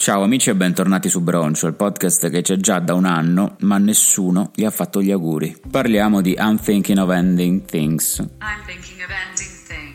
Ciao amici e bentornati su Broncio, il podcast che c'è già da un anno, ma nessuno gli ha fatto gli auguri. Parliamo di I'm Thinking of Ending Things. I'm thinking of ending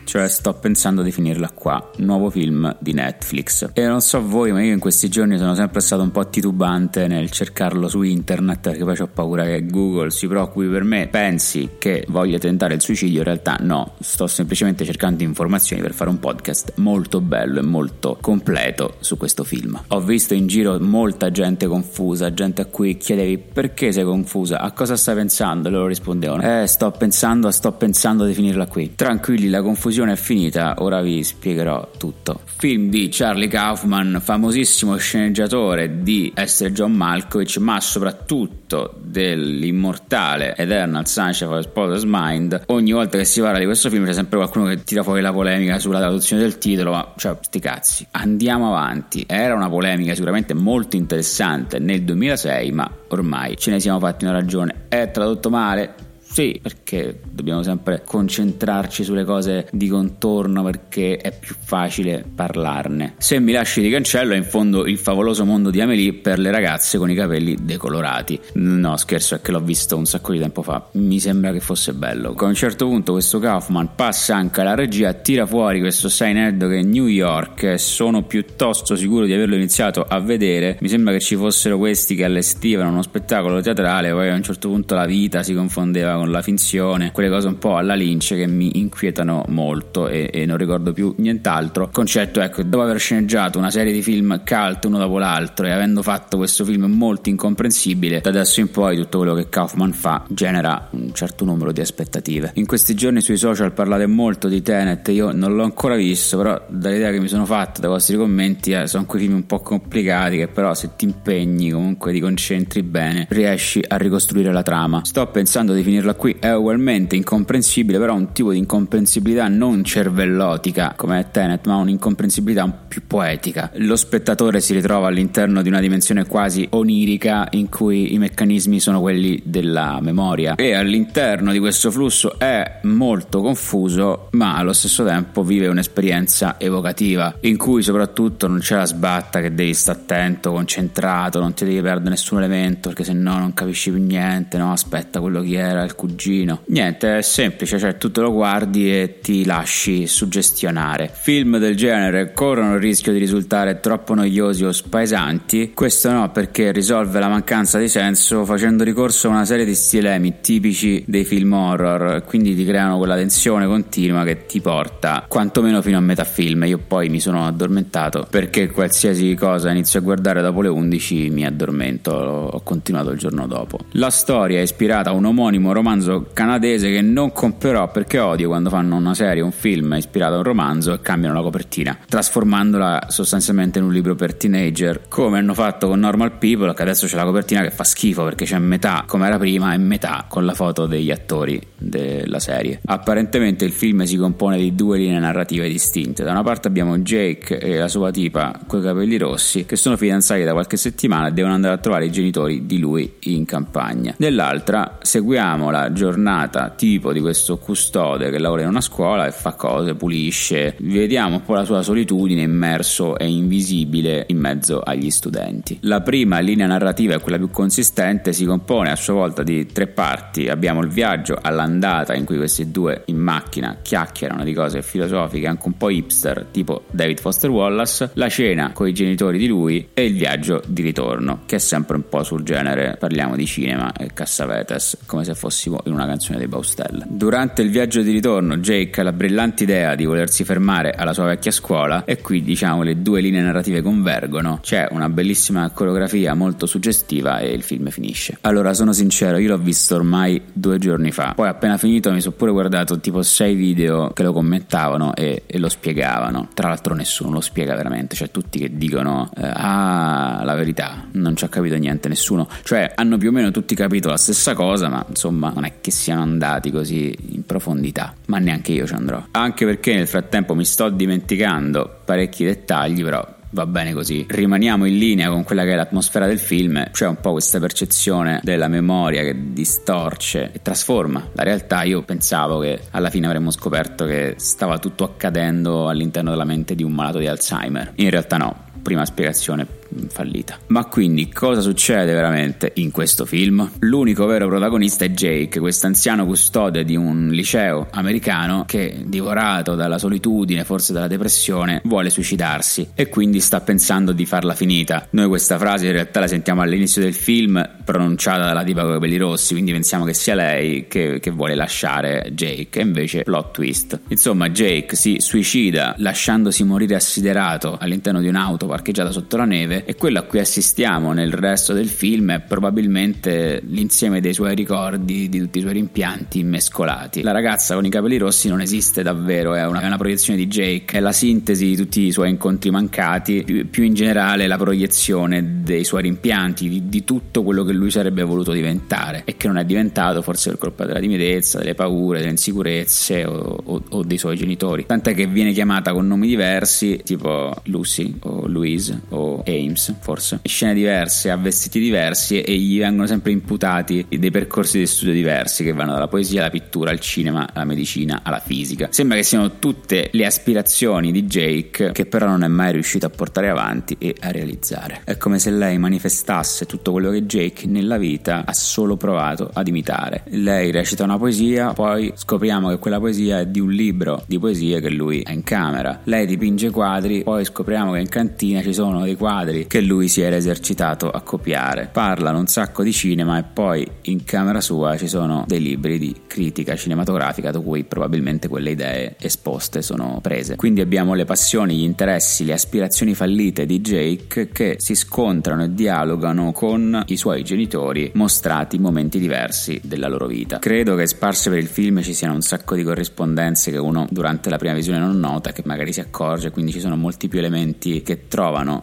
cioè sto pensando di finirla qua, nuovo film di Netflix. E non so voi, ma io in questi giorni sono sempre stato un po' titubante nel cercarlo su internet perché poi ho paura che Google si preoccupi per me, pensi che voglia tentare il suicidio, in realtà no, sto semplicemente cercando informazioni per fare un podcast molto bello e molto completo su questo film. Ho visto in giro molta gente confusa, gente a cui chiedevi perché sei confusa, a cosa stai pensando e loro rispondevano eh sto pensando, sto pensando di finirla qui. Tranquilli, la confusione confusione è finita, ora vi spiegherò tutto. Film di Charlie Kaufman, famosissimo sceneggiatore di essere John Malkovich, ma soprattutto dell'immortale Eternal Sunshine of a Spotless Mind. Ogni volta che si parla di questo film c'è sempre qualcuno che tira fuori la polemica sulla traduzione del titolo, ma cioè, sti cazzi. Andiamo avanti. Era una polemica sicuramente molto interessante nel 2006, ma ormai ce ne siamo fatti una ragione. È tradotto male? Sì, perché dobbiamo sempre concentrarci sulle cose di contorno perché è più facile parlarne. Se mi lasci di cancello è in fondo il favoloso mondo di Amelie per le ragazze con i capelli decolorati. No, scherzo, è che l'ho visto un sacco di tempo fa. Mi sembra che fosse bello. A un certo punto questo Kaufman passa anche alla regia, tira fuori questo sign head che è New York sono piuttosto sicuro di averlo iniziato a vedere. Mi sembra che ci fossero questi che allestivano uno spettacolo teatrale, poi a un certo punto la vita si confondeva con la finzione, quelle cose un po' alla Lynch che mi inquietano molto e, e non ricordo più nient'altro. Concetto, ecco, dopo aver sceneggiato una serie di film cult uno dopo l'altro e avendo fatto questo film molto incomprensibile, da adesso in poi tutto quello che Kaufman fa genera un certo numero di aspettative. In questi giorni sui social parlate molto di Tenet, io non l'ho ancora visto, però dall'idea che mi sono fatta dai vostri commenti eh, sono quei film un po' complicati che però se ti impegni comunque ti concentri bene riesci a ricostruire la trama. Sto pensando di finirla qui è ugualmente incomprensibile, però un tipo di incomprensibilità non cervellotica come è Tenet, ma un'incomprensibilità più poetica. Lo spettatore si ritrova all'interno di una dimensione quasi onirica in cui i meccanismi sono quelli della memoria e all'interno di questo flusso è molto confuso, ma allo stesso tempo vive un'esperienza evocativa in cui soprattutto non c'è la sbatta che devi stare attento, concentrato, non ti devi perdere nessun elemento perché se no non capisci più niente, no? Aspetta quello che era il cugino. Niente, è semplice, cioè tu te lo guardi e ti lasci suggestionare. Film del genere corrono il rischio di risultare troppo noiosi o spaesanti, questo no perché risolve la mancanza di senso facendo ricorso a una serie di stilemi tipici dei film horror, quindi ti creano quella tensione continua che ti porta quantomeno fino a metà film. Io poi mi sono addormentato perché qualsiasi cosa inizio a guardare dopo le 11 mi addormento, ho continuato il giorno dopo. La storia è ispirata a un omonimo romanzo romanzo canadese che non comprerò perché odio quando fanno una serie, un film ispirato a un romanzo e cambiano la copertina, trasformandola sostanzialmente in un libro per teenager, come hanno fatto con Normal People, che adesso c'è la copertina che fa schifo perché c'è metà come era prima e metà con la foto degli attori della serie. Apparentemente il film si compone di due linee narrative distinte. Da una parte abbiamo Jake e la sua tipa coi capelli rossi che sono fidanzati da qualche settimana e devono andare a trovare i genitori di lui in campagna. Nell'altra seguiamo la giornata tipo di questo custode che lavora in una scuola e fa cose, pulisce. Vediamo un po' la sua solitudine immerso e invisibile in mezzo agli studenti. La prima linea narrativa è quella più consistente, si compone a sua volta di tre parti. Abbiamo il viaggio all'andata in cui questi due in macchina chiacchierano di cose filosofiche anche un po' hipster, tipo David Foster Wallace, la cena con i genitori di lui e il viaggio di ritorno, che è sempre un po' sul genere, parliamo di cinema e cassavetes, come se fossimo in una canzone dei Baustelle. Durante il viaggio di ritorno, Jake ha la brillante idea di volersi fermare alla sua vecchia scuola e qui, diciamo, le due linee narrative convergono. C'è una bellissima coreografia molto suggestiva e il film finisce. Allora, sono sincero, io l'ho visto ormai due giorni fa. Poi, appena finito, mi sono pure guardato tipo sei video che lo commentavano e, e lo spiegavano. Tra l'altro, nessuno lo spiega veramente, cioè tutti che dicono: eh, Ah, la verità, non ci ha capito niente nessuno. Cioè, hanno più o meno tutti capito la stessa cosa, ma insomma, non è che siano andati così in profondità, ma neanche io ci andrò. Anche perché nel frattempo mi sto dimenticando parecchi dettagli, però va bene così. Rimaniamo in linea con quella che è l'atmosfera del film, c'è un po' questa percezione della memoria che distorce e trasforma la realtà. Io pensavo che alla fine avremmo scoperto che stava tutto accadendo all'interno della mente di un malato di Alzheimer. In realtà no prima spiegazione fallita. Ma quindi cosa succede veramente in questo film? L'unico vero protagonista è Jake, questo anziano custode di un liceo americano che, divorato dalla solitudine, forse dalla depressione, vuole suicidarsi e quindi sta pensando di farla finita. Noi questa frase in realtà la sentiamo all'inizio del film pronunciata dalla tipa con i capelli rossi, quindi pensiamo che sia lei che, che vuole lasciare Jake e invece plot twist. Insomma, Jake si suicida lasciandosi morire assiderato all'interno di un'auto parcheggiata sotto la neve e quello a cui assistiamo nel resto del film è probabilmente l'insieme dei suoi ricordi, di tutti i suoi rimpianti mescolati. La ragazza con i capelli rossi non esiste davvero, è una, è una proiezione di Jake, è la sintesi di tutti i suoi incontri mancati, più, più in generale la proiezione dei suoi rimpianti, di, di tutto quello che lui sarebbe voluto diventare e che non è diventato forse per colpa della timidezza, delle paure, delle insicurezze o, o, o dei suoi genitori. Tant'è che viene chiamata con nomi diversi, tipo Lucy o Louise o Ames, forse. Scene diverse, ha vestiti diversi e gli vengono sempre imputati dei percorsi di studio diversi che vanno dalla poesia alla pittura, al cinema, alla medicina, alla fisica. Sembra che siano tutte le aspirazioni di Jake che però non è mai riuscito a portare avanti e a realizzare. È come se lei manifestasse tutto quello che Jake nella vita ha solo provato ad imitare. Lei recita una poesia, poi scopriamo che quella poesia è di un libro di poesie che lui ha in camera. Lei dipinge quadri, poi scopriamo che in cantina ci sono dei quadri che lui si era esercitato a copiare. Parlano un sacco di cinema e poi in camera sua ci sono dei libri di critica cinematografica da cui probabilmente quelle idee esposte sono prese. Quindi abbiamo le passioni, gli interessi, le aspirazioni fallite di Jake che si scontrano e dialogano con i suoi genitori mostrati in momenti diversi della loro vita. Credo che sparse per il film ci siano un sacco di corrispondenze che uno durante la prima visione non nota, che magari si accorge, quindi ci sono molti più elementi che trovano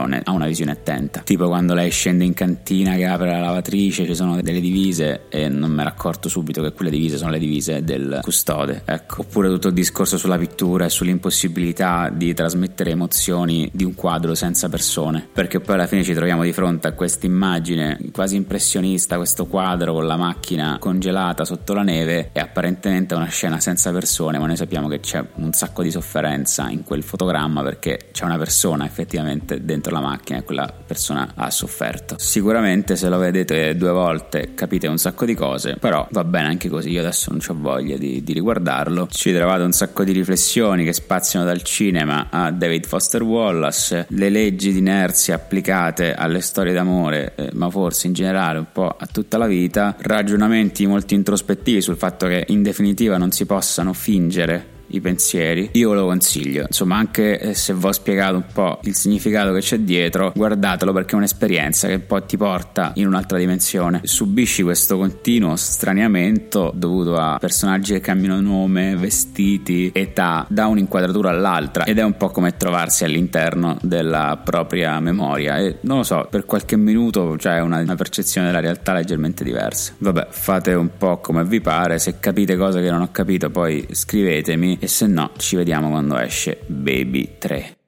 spiegazione a una visione attenta. Tipo quando lei scende in cantina che apre la lavatrice, ci sono delle divise e non mi ero accorto subito che quelle divise sono le divise del custode. Ecco. Oppure tutto il discorso sulla pittura e sull'impossibilità di trasmettere emozioni di un quadro senza persone. Perché poi alla fine ci troviamo di fronte a questa immagine quasi impressionista, questo quadro con la macchina congelata sotto la neve e apparentemente una scena senza persone, ma noi sappiamo che c'è un sacco di sofferenza in quel fotogramma perché c'è una persona effettivamente dentro la macchina e quella persona ha sofferto. Sicuramente se lo vedete due volte capite un sacco di cose, però va bene anche così, io adesso non ho voglia di, di riguardarlo. Ci trovate un sacco di riflessioni che spaziano dal cinema a David Foster Wallace, le leggi di inerzia applicate alle storie d'amore, eh, ma forse in generale un po' a tutta la vita, ragionamenti molto introspettivi sul fatto che in definitiva non si possano fingere i pensieri, io lo consiglio. Insomma, anche eh, se vi ho spiegato un po' il significato che c'è dietro, guardatelo perché è un'esperienza che poi ti porta in un'altra dimensione. Subisci questo continuo straniamento dovuto a personaggi che cambiano nome, vestiti, età, da un'inquadratura all'altra ed è un po' come trovarsi all'interno della propria memoria e non lo so, per qualche minuto c'è una, una percezione della realtà leggermente diversa. Vabbè, fate un po' come vi pare, se capite cose che non ho capito poi scrivetemi e se no ci vediamo quando esce Baby 3.